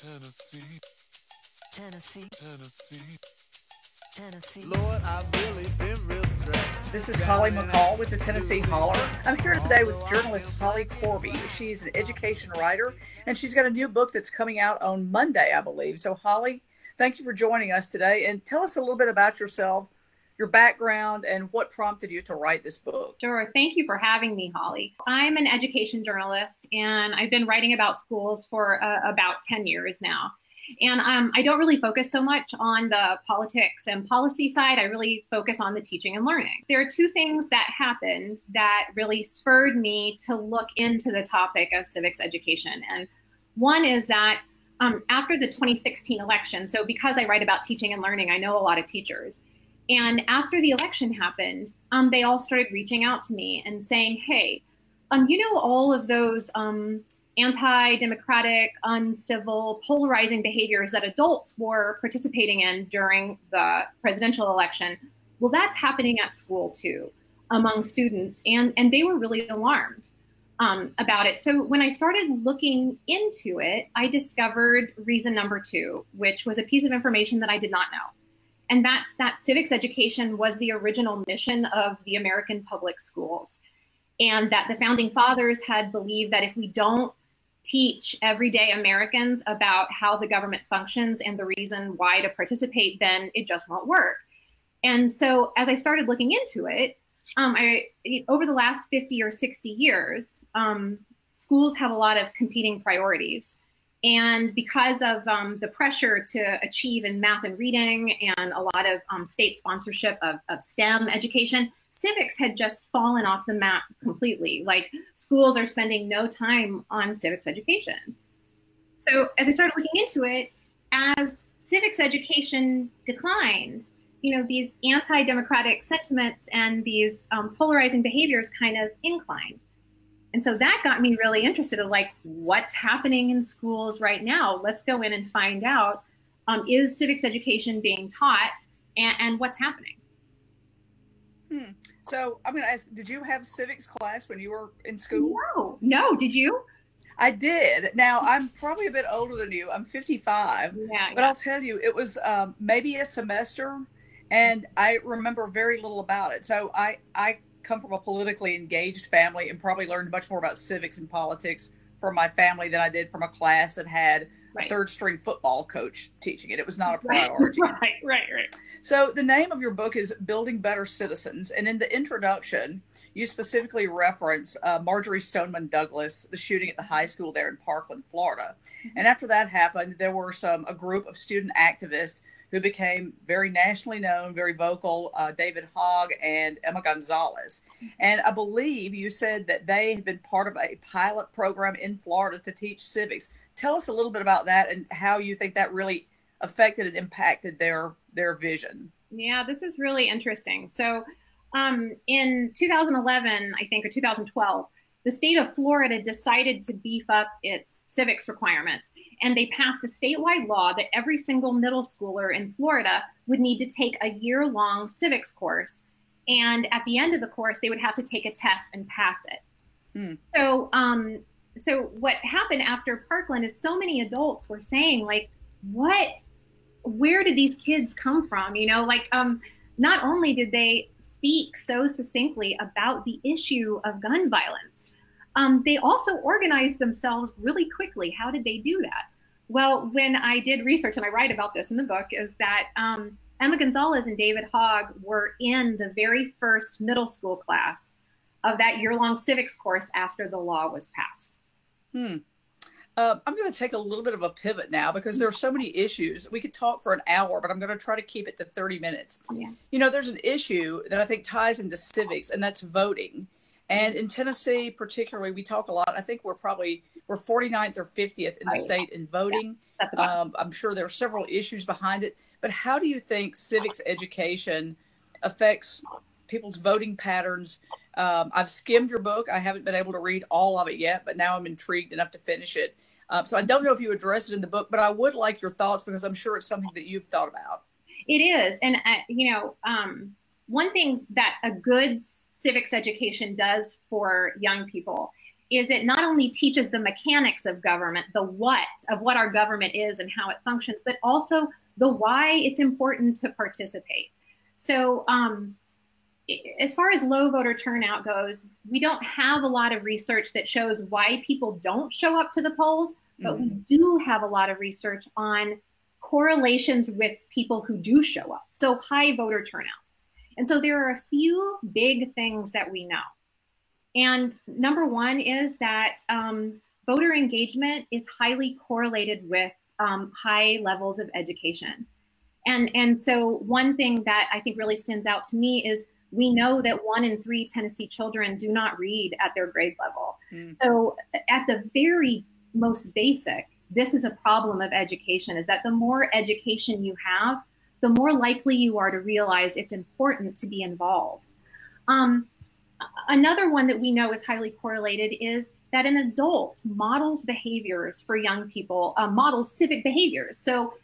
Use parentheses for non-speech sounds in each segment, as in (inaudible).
Tennessee, Tennessee, Tennessee. Tennessee. Lord, I've really been real stressed. This is Holly McCall with the Tennessee Holler. I'm here today with journalist Holly Korbey. She's an education writer, and she's got a new book that's coming out on Monday, I believe. So, Holly, thank you for joining us today. And tell us a little bit about yourself, your background, and what prompted you to write this book. Sure. Thank you for having me, Holly. I'm an education journalist, and I've been writing about schools for uh, about 10 years now. And um, I don't really focus so much on the politics and policy side. I really focus on the teaching and learning. There are two things that happened that really spurred me to look into the topic of civics education. And one is that um, after the 2016 election, so because I write about teaching and learning, I know a lot of teachers. And after the election happened, um, they all started reaching out to me and saying, hey, um, you know, all of those um, anti democratic, uncivil, polarizing behaviors that adults were participating in during the presidential election. Well, that's happening at school too among students, and, and they were really alarmed um, about it. So when I started looking into it, I discovered reason number two, which was a piece of information that I did not know. And that's that civics education was the original mission of the American public schools. And that the founding fathers had believed that if we don't teach everyday Americans about how the government functions and the reason why to participate, then it just won't work. And so, as I started looking into it, um, I over the last 50 or 60 years, um, schools have a lot of competing priorities. And because of um, the pressure to achieve in math and reading and a lot of um, state sponsorship of, of STEM education, civics had just fallen off the map completely. Like schools are spending no time on civics education. So as I started looking into it, as civics education declined, you know, these anti-democratic sentiments and these um, polarizing behaviors kind of inclined. And so that got me really interested in like what's happening in schools right now. Let's go in and find out um, is civics education being taught and, and what's happening. Hmm. So I'm going to ask, did you have civics class when you were in school? No, no. Did you? I did. Now I'm probably a bit older than you. I'm 55. Yeah. But I'll tell you, it was um, maybe a semester, and I remember very little about it. So I I come from a politically engaged family and probably learned much more about civics and politics from my family than I did from a class that had Right. a third string football coach teaching it. It was not a (laughs) priority. right, right, right. So the name of your book is Building Better Citizens, and in the introduction, you specifically reference uh, Marjory Stoneman Douglas, the shooting at the high school there in Parkland, Florida. And after that happened, there were some a group of student activists who became very nationally known, very vocal, uh, David Hogg and Emma Gonzalez. And I believe you said that they had been part of a pilot program in Florida to teach civics. Tell us a little bit about that and how you think that really affected and impacted their their vision. Yeah, this is really interesting. So, um, in 2011, I think, or 2012, the state of Florida decided to beef up its civics requirements, and they passed a statewide law that every single middle schooler in Florida would need to take a year long civics course. And at the end of the course, they would have to take a test and pass it. Hmm. So, um, so what happened after Parkland is so many adults were saying, like, what where did these kids come from? You know, like um, not only did they speak so succinctly about the issue of gun violence, um, they also organized themselves really quickly. How did they do that? Well, when I did research, and I write about this in the book, is that um, Emma Gonzalez and David Hogg were in the very first middle school class of that year long civics course after the law was passed. Hmm. Uh, I'm going to take a little bit of a pivot now because there are so many issues. We could talk for an hour, but I'm going to try to keep it to 30 minutes. Yeah. You know, there's an issue that I think ties into civics, and that's voting. And in Tennessee, particularly, we talk a lot. I think we're probably we're 49th or 50th in the Oh, state in voting. Um, I'm sure there are several issues behind it. But how do you think civics education affects people's voting patterns? Um, I've skimmed your book. I haven't been able to read all of it yet, but now I'm intrigued enough to finish it. Um, so I don't know if you address it in the book, but I would like your thoughts because I'm sure it's something that you've thought about. It is, and uh, you know, um, one thing that a good civics education does for young people is it not only teaches the mechanics of government, the what of what our government is and how it functions, but also the why it's important to participate. So, um, as far as low voter turnout goes, we don't have a lot of research that shows why people don't show up to the polls, but mm-hmm. we do have a lot of research on correlations with people who do show up. So, high voter turnout. And so, there are a few big things that we know. And number one is that um, voter engagement is highly correlated with um, high levels of education. And, and so, one thing that I think really stands out to me is we know that one in three Tennessee children do not read at their grade level. Mm. So, at the very most basic, this is a problem of education is that the more education you have, the more likely you are to realize it's important to be involved. Um, another one that we know is highly correlated is that an adult models behaviors for young people, uh, models civic behaviors. So,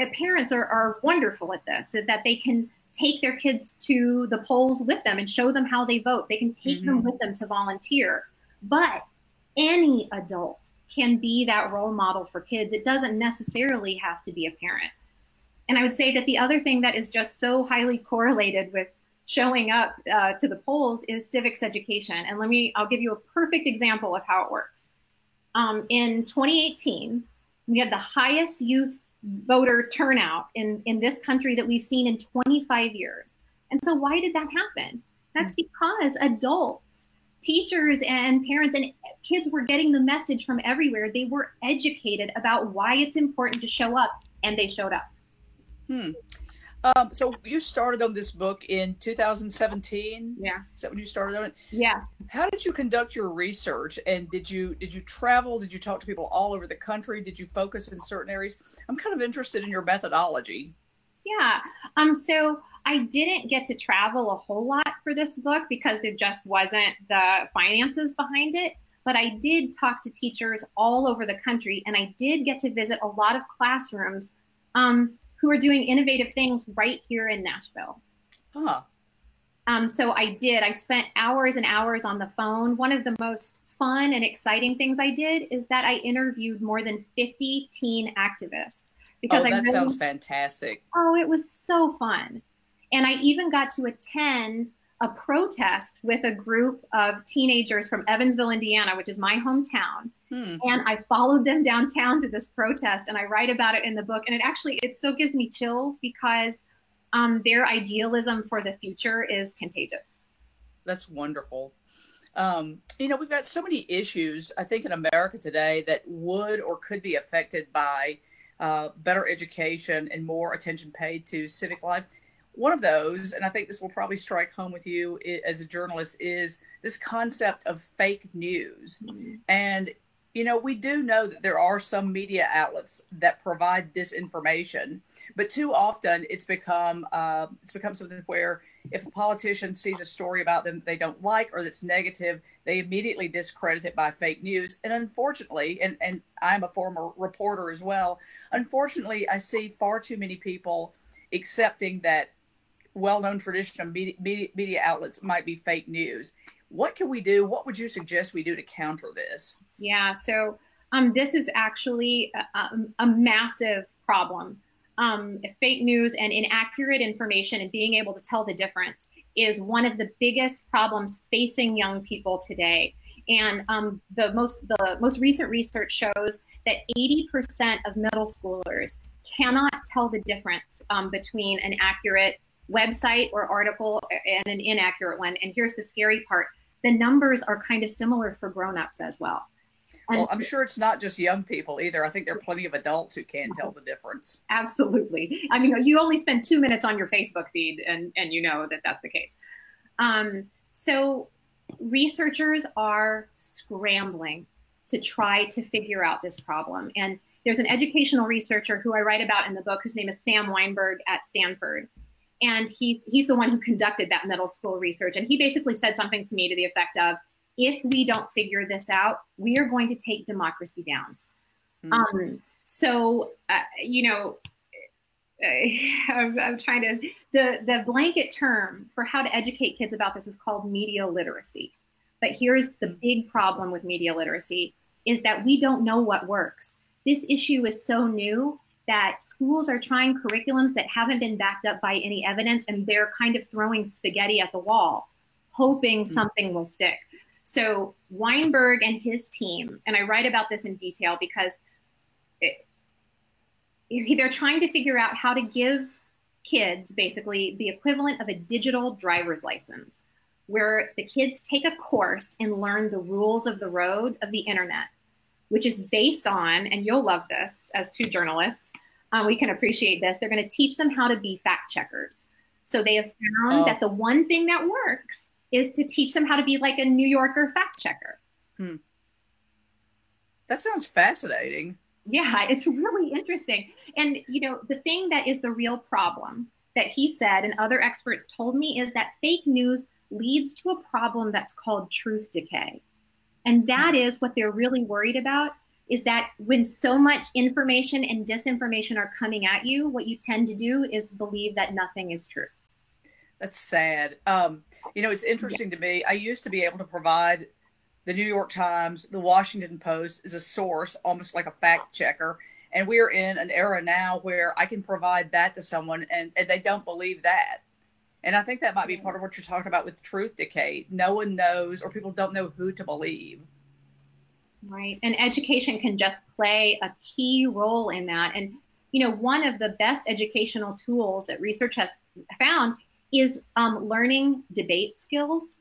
uh, parents are, are wonderful at this, that they can take their kids to the polls with them and show them how they vote. They can take mm-hmm. them with them to volunteer. But any adult can be that role model for kids. It doesn't necessarily have to be a parent. And I would say that the other thing that is just so highly correlated with showing up uh, to the polls is civics education. And let me, I'll give you a perfect example of how it works. Um, in 2018, we had the highest youth voter turnout in, in this country that we've seen in 25 years. And so, why did that happen? That's because adults, teachers, and parents and kids were getting the message from everywhere. They were educated about why it's important to show up, and they showed up. Hmm. Um, so you started on this book in 2017. Yeah. Is that when you started on it? Yeah. How did you conduct your research? And did you did you travel? Did you talk to people all over the country? Did you focus in certain areas? I'm kind of interested in your methodology. Yeah. Um. So I didn't get to travel a whole lot for this book because there just wasn't the finances behind it. But I did talk to teachers all over the country, and I did get to visit a lot of classrooms. Um, who are doing innovative things right here in Nashville. Huh. Um, so I did. I spent hours and hours on the phone. One of the most fun and exciting things I did is that I interviewed more than 50 teen activists. Because oh, that I sounds fantastic. Oh, it was so fun. And I even got to attend a protest with a group of teenagers from Evansville, Indiana, which is my hometown. Hmm. And I followed them downtown to this protest, and I write about it in the book. And it actually, it still gives me chills because um, their idealism for the future is contagious. That's wonderful. Um, you know, we've got so many issues, I think, in America today that would or could be affected by uh, better education and more attention paid to civic life one of those, and I think this will probably strike home with you as a journalist, is this concept of fake news. Mm-hmm. And, you know, we do know that there are some media outlets that provide disinformation, but too often it's become uh, it's become something where if a politician sees a story about them they don't like or that's negative, they immediately discredit it by fake news. And unfortunately, and, and I'm a former reporter as well, unfortunately, I see far too many people accepting that well-known traditional media, media, media outlets might be fake news. What can we do? What would you suggest we do to counter this? Yeah, so um, this is actually a, a massive problem. Um, fake news and inaccurate information and being able to tell the difference is one of the biggest problems facing young people today. And um, the most the most recent research shows that 80% of middle schoolers cannot tell the difference um, between an accurate website or article and an inaccurate one. And here's the scary part the numbers are kind of similar for grown-ups as well. Well, I'm sure it's not just young people either. I think there are plenty of adults who can't tell the difference. Absolutely. I mean, you only spend two minutes on your Facebook feed, and and you know that that's the case. Um, so researchers are scrambling to try to figure out this problem. And there's an educational researcher who I write about in the book, whose name is Sam Wineburg at Stanford and he's he's the one who conducted that middle school research and he basically said something to me to the effect of if we don't figure this out we are going to take democracy down mm-hmm. um, so uh, you know (laughs) I'm, I'm, trying to the the blanket term for how to educate kids about this is called media literacy But here's the big problem with media literacy is that we don't know what works. This issue is so new that schools are trying curriculums that haven't been backed up by any evidence and they're kind of throwing spaghetti at the wall, hoping mm-hmm. something will stick. So Wineburg and his team, and I write about this in detail because it, they're trying to figure out how to give kids basically the equivalent of a digital driver's license, where the kids take a course and learn the rules of the road of the internet, which is based on, and you'll love this as two journalists, um, we can appreciate this. They're going to teach them how to be fact checkers. So they have found oh. that the one thing that works is to teach them how to be like a New Yorker fact checker. Hmm. That sounds fascinating. Yeah, it's really interesting. And, you know, the thing that is the real problem that he said and other experts told me is that fake news leads to a problem that's called truth decay. And that is what they're really worried about is that when so much information and disinformation are coming at you, what you tend to do is believe that nothing is true. That's sad. Um, you know, it's interesting yeah. to me. I used to be able to provide the New York Times, the Washington Post is a source, almost like a fact checker. And we're in an era now where I can provide that to someone and, and they don't believe that. And I think that might be part of what you're talking about with truth decay. No one knows, or people don't know who to believe. Right. And education can just play a key role in that. And, you know, one of the best educational tools that research has found is um, learning debate skills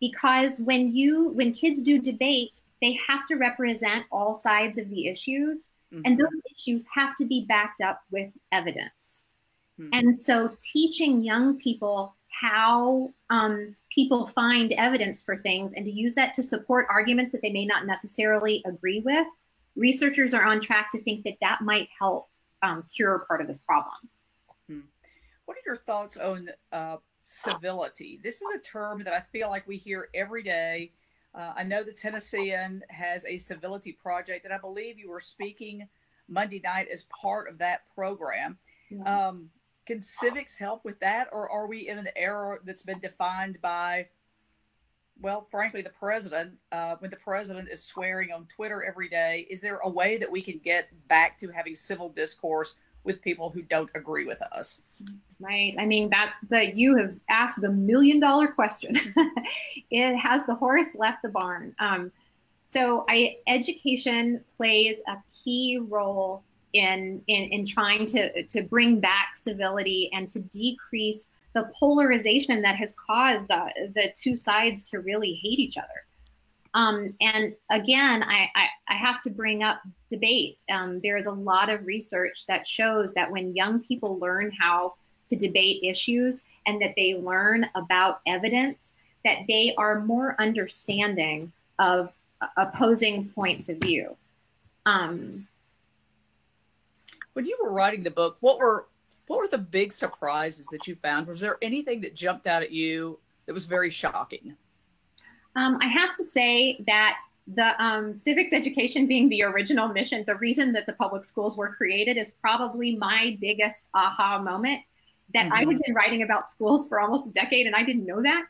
because when you when kids do debate they have to represent all sides of the issues mm-hmm. and those issues have to be backed up with evidence mm-hmm. and so teaching young people how um, people find evidence for things and to use that to support arguments that they may not necessarily agree with researchers are on track to think that that might help um, cure part of this problem. What are your thoughts on uh, civility. This is a term that I feel like we hear every day. Uh, I know the Tennessean has a civility project, and I believe you were speaking Monday night as part of that program. Um, can civics help with that, or are we in an era that's been defined by, well, frankly, the president? Uh, when the president is swearing on Twitter every day, is there a way that we can get back to having civil discourse with people who don't agree with us. Right. I mean, that's the you have asked the million dollar question. (laughs) it has the horse left the barn. Um, so, I education plays a key role in in in trying to to bring back civility and to decrease the polarization that has caused the the two sides to really hate each other. Um, and again, I, I, I, have to bring up debate. Um, there's a lot of research that shows that when young people learn how to debate issues and that they learn about evidence, that they are more understanding of opposing points of view. Um, when you were writing the book, what were what were the big surprises that you found? Was there anything that jumped out at you that was very shocking? Um, I have to say that the um, civics education being the original mission, the reason that the public schools were created is probably my biggest aha moment. That mm-hmm. I had been writing about schools for almost a decade and I didn't know that.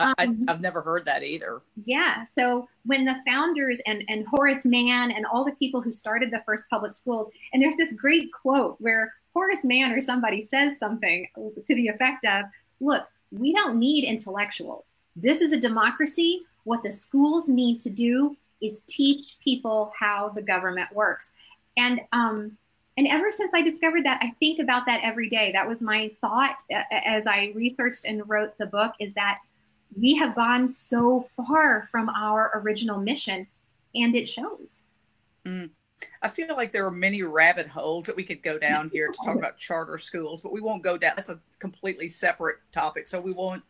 Um, I, have never heard that either. Yeah. So when the founders and, and Horace Mann and all the people who started the first public schools, and there's this great quote where Horace Mann or somebody says something to the effect of, look, we don't need intellectuals. This is a democracy. What the schools need to do is teach people how the government works. And um, and ever since I discovered that, I think about that every day. That was my thought uh, as I researched and wrote the book. Is that we have gone so far from our original mission, and it shows. Mm. I feel like there are many rabbit holes that we could go down here to talk about charter schools, but we won't go down. That's a completely separate topic, so we won't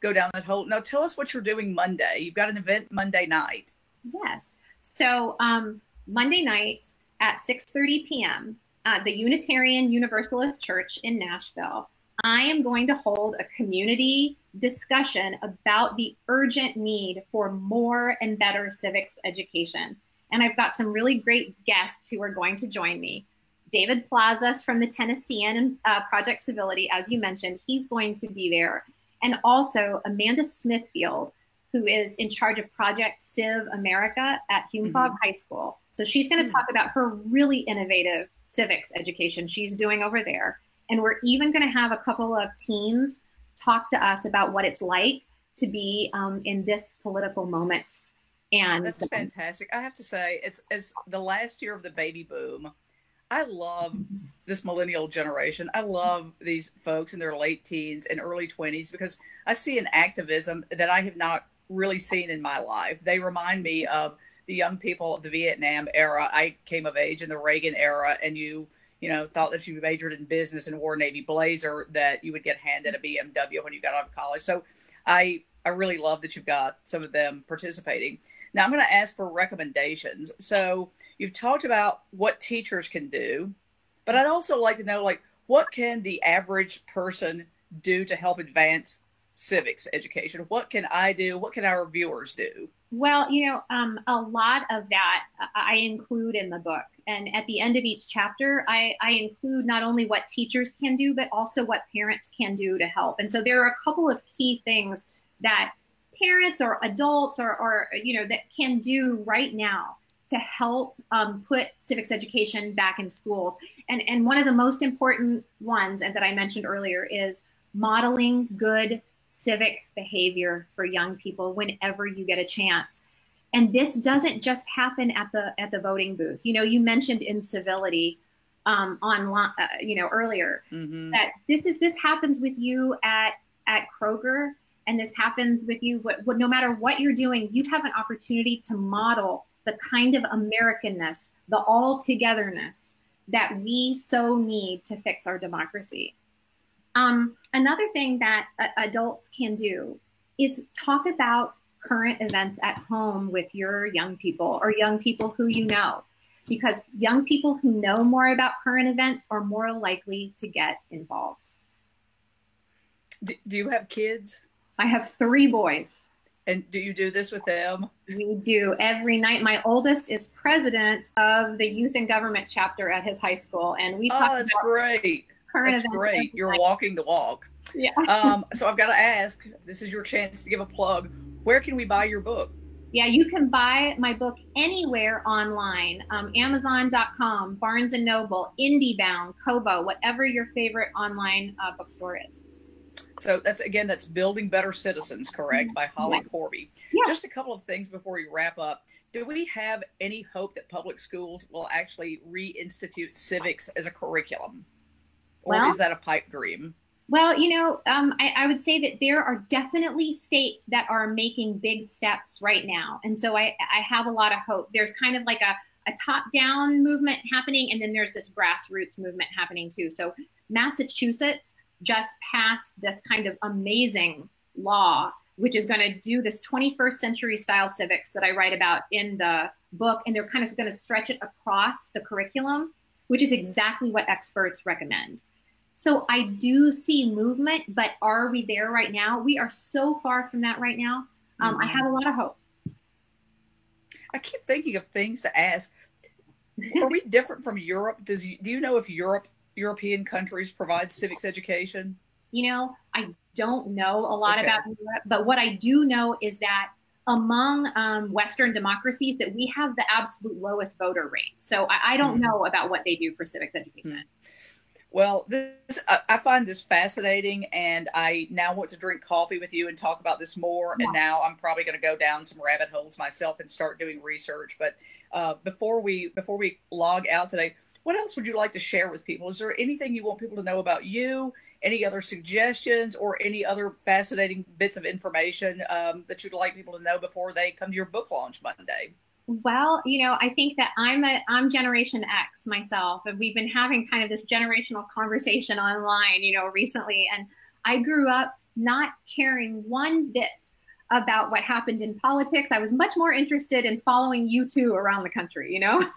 go down that hole. Now, tell us what you're doing Monday. You've got an event Monday night. Yes. So um, Monday night at 6:30 p.m. at the Unitarian Universalist Church in Nashville, I am going to hold a community discussion about the urgent need for more and better civics education. And I've got some really great guests who are going to join me. David Plazas from the Tennessean uh, Project Civility, as you mentioned, he's going to be there and also Amanda Smithfield, who is in charge of Project Civ America at Hume Fogg High School. So she's going to talk about her really innovative civics education she's doing over there. And we're even going to have a couple of teens talk to us about what it's like to be um, in this political moment. And That's fantastic. I have to say, it's as the last year of the baby boom. I love this millennial generation. I love these folks in their late teens and early 20s because I see an activism that I have not really seen in my life. They remind me of the young people of the Vietnam era. I came of age in the Reagan era, and you, you know, thought that if you majored in business and wore a Navy blazer, that you would get handed a BMW when you got out of college. So I, I really love that you've got some of them participating. Now I'm going to ask for recommendations. So you've talked about what teachers can do, but I'd also like to know, like, what can the average person do to help advance civics education? What can I do? What can our viewers do? Well, you know, um, a lot of that I include in the book. And at the end of each chapter, I, I, include not only what teachers can do, but also what parents can do to help. And so there are a couple of key things that parents or adults or, or you know, that can do right now to help um, put civics education back in schools. And, and one of the most important ones, and that I mentioned earlier, is modeling good civic behavior for young people whenever you get a chance. And this doesn't just happen at the at the voting booth. You know, you mentioned incivility um, online, uh, you know, earlier mm-hmm. that this is this happens with you at at Kroger, and this happens with you. What, what, no matter what you're doing, you have an opportunity to model the kind of Americanness, the all togetherness that we so need to fix our democracy. Um, another thing that uh, adults can do is talk about current events at home with your young people or young people who you know, because young people who know more about current events are more likely to get involved. Do you have kids? I have three boys. And do you do this with them? We do every night. My oldest is president of the youth and government chapter at his high school, and we talk. Oh, that's great! current That's great. You're night. walking the walk. Yeah. (laughs) um, so I've got to ask. This is your chance to give a plug. Where can we buy your book? Yeah, you can buy my book anywhere online. Um, Amazon.com, Barnes and Noble, IndieBound, Kobo, whatever your favorite online uh, bookstore is. So that's again, that's Building Better Citizens, correct, by Holly yeah. Korbey. Yeah. Just a couple of things before we wrap up. Do we have any hope that public schools will actually reinstitute civics as a curriculum? Or well, is that a pipe dream? Well, you know, um, I, I, would say that there are definitely states that are making big steps right now. And so I, I have a lot of hope. There's kind of like a, a top down movement happening, and then there's this grassroots movement happening too. So Massachusetts just passed this kind of amazing law, which is going to do this 21st century style civics that I write about in the book. And they're kind of going to stretch it across the curriculum, which is exactly what experts recommend. So I do see movement, but are we there right now? We are so far from that right now. Um, mm-hmm. I have a lot of hope. I keep thinking of things to ask. (laughs) Are we different from Europe? Does you, do you know if Europe European countries provide civics education? You know, I don't know a lot okay. about Europe, but what I do know is that among um, Western democracies, that we have the absolute lowest voter rate. So I, I don't mm-hmm. know about what they do for civics education. Mm-hmm. Well, this I find this fascinating, and I now want to drink coffee with you and talk about this more. Yeah. And now I'm probably going to go down some rabbit holes myself and start doing research. But uh, before we before we log out today, what else would you like to share with people? Is there anything you want people to know about you? Any other suggestions or any other fascinating bits of information um, that you'd like people to know before they come to your book launch Monday? Well, you know, I think that I'm a I'm Generation X myself, and we've been having kind of this generational conversation online, you know, recently. And I grew up not caring one bit about what happened in politics. I was much more interested in following U2 around the country, you know. (laughs)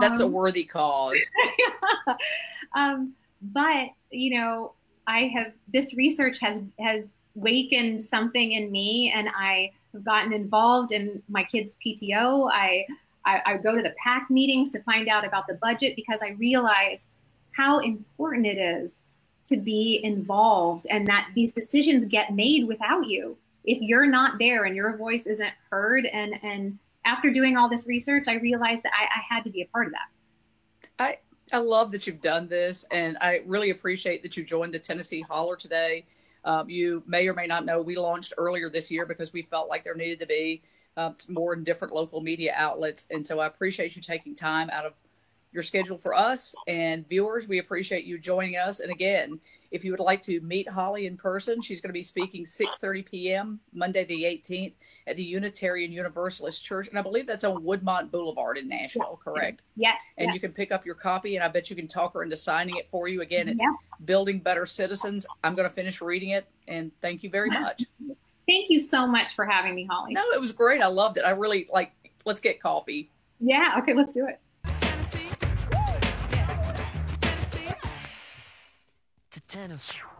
That's um, a worthy cause. yeah. (laughs) um, but you know, I have this research has has wakened something in me, and I have gotten involved in my kids' PTO. I, I, I go to the PAC meetings to find out about the budget because I realize how important it is to be involved and that these decisions get made without you. if you're not there and your voice isn't heard, and and after doing all this research, I realized that I, I had to be a part of that. I I love that you've done this, and I really appreciate that you joined the Tennessee Holler today. Um, you may or may not know we launched earlier this year because we felt like there needed to be uh, more in different local media outlets, and so I appreciate you taking time out of your schedule for us and viewers. We appreciate you joining us. And again, if you would like to meet Holly in person, she's going to be speaking 6:30 p.m. Monday the 18th at the Unitarian Universalist Church, and I believe that's on Woodmont Boulevard in Nashville. Correct? Yes. And yes. you can pick up your copy, and I bet you can talk her into signing it for you. Again, it's Yeah. Building Better Citizens. I'm going to finish reading it, and thank you very much. (laughs) Thank you so much for having me, Holly. no, it was great. I loved it. I really like. Let's get coffee. Yeah. Okay. Let's do it. Tennessee.